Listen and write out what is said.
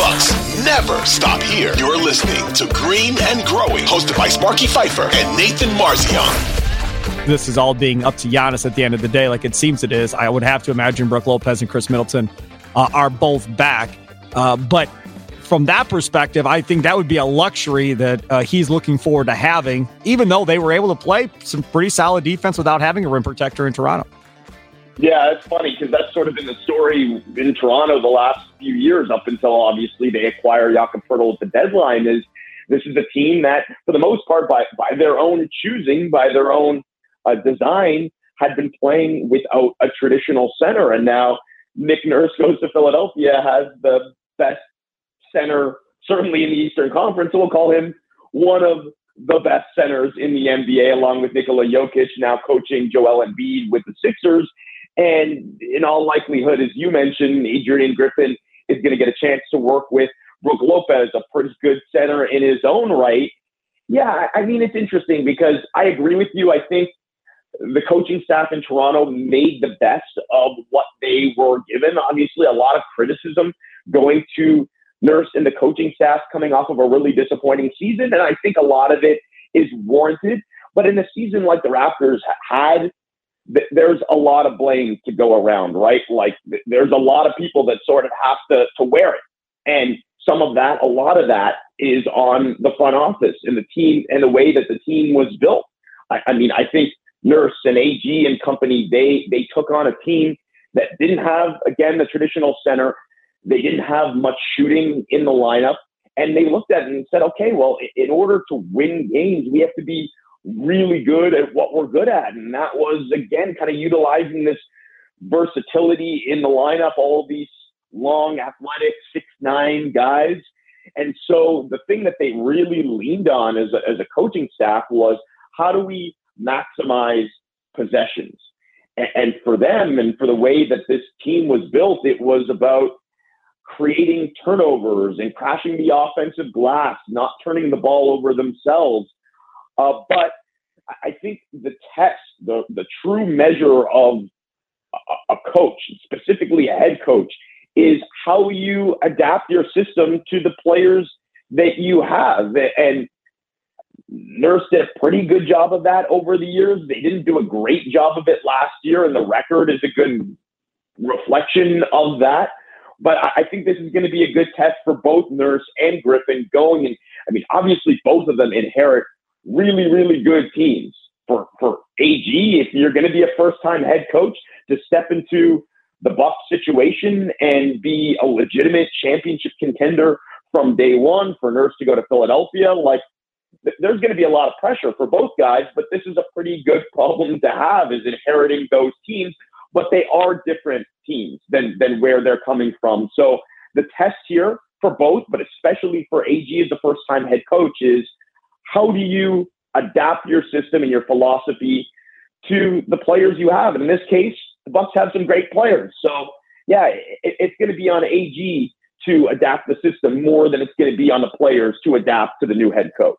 Bucks never stop here. You're listening to Green and Growing, hosted by Sparky Fifer and Nathan Marzion. This is all being up to Giannis at the end of the day, like it seems it is. I would have to imagine Brook Lopez and Khris Middleton uh, are both back. Uh, but from that perspective, I think that would be a luxury that uh, he's looking forward to having, even though they were able to play some pretty solid defense without having a rim protector in Toronto. Yeah, it's funny because that's sort of been the story in Toronto the last few years, up until obviously they acquire Jakob Poeltl at the deadline. Is this is a team that, for the most part, by by their own choosing, by their own uh, design, had been playing without a traditional center, and now Nick Nurse goes to Philadelphia, has the best center, certainly in the Eastern Conference. So we'll call him one of the best centers in the NBA, along with Nikola Jokic, now coaching Joel Embiid with the Sixers. And in all likelihood, as you mentioned, Adrian Griffin is going to get a chance to work with Brook Lopez, a pretty good center in his own right. Yeah, I mean, it's interesting because I agree with you. I think the coaching staff in Toronto made the best of what they were given. Obviously, a lot of criticism going to Nurse and the coaching staff coming off of a really disappointing season. And I think a lot of it is warranted. But in a season like the Raptors had, there's a lot of blame to go around, right? Like there's a lot of people that sort of have to, to wear it. And some of that, a lot of that is on the front office and the team and the way that the team was built. I, I mean, I think Nurse and AG and company, they, they took on a team that didn't have, again, the traditional center they didn't have much shooting in the lineup. And they looked at it and said, okay, well, in order to win games, we have to be really good at what we're good at. And that was, again, kind of utilizing this versatility in the lineup, all these long, athletic, six nine guys. And so the thing that they really leaned on as a, as a coaching staff was how do we maximize possessions? And, and for them and for the way that this team was built, it was about creating turnovers and crashing the offensive glass, not turning the ball over themselves. Uh, but I think the test, the, the true measure of a, a coach, specifically a head coach, is how you adapt your system to the players that you have. And Nurse did a pretty good job of that over the years. They didn't do a great job of it last year, and the record is a good reflection of that. But I think this is going to be a good test for both Nurse and Griffin going. And I mean, obviously, both of them inherit really, really good teams. For for AG, if you're going to be a first time head coach, to step into the Bucks situation and be a legitimate championship contender from day one. For Nurse to go to Philadelphia, like there's going to be a lot of pressure for both guys. But this is a pretty good problem to have: is inheriting those teams but they are different teams than than where they're coming from. So the test here for both, but especially for AG as the first time head coach, is how do you adapt your system and your philosophy to the players you have? And in this case, the Bucks have some great players. So yeah, it, it's going to be on AG to adapt the system more than it's going to be on the players to adapt to the new head coach.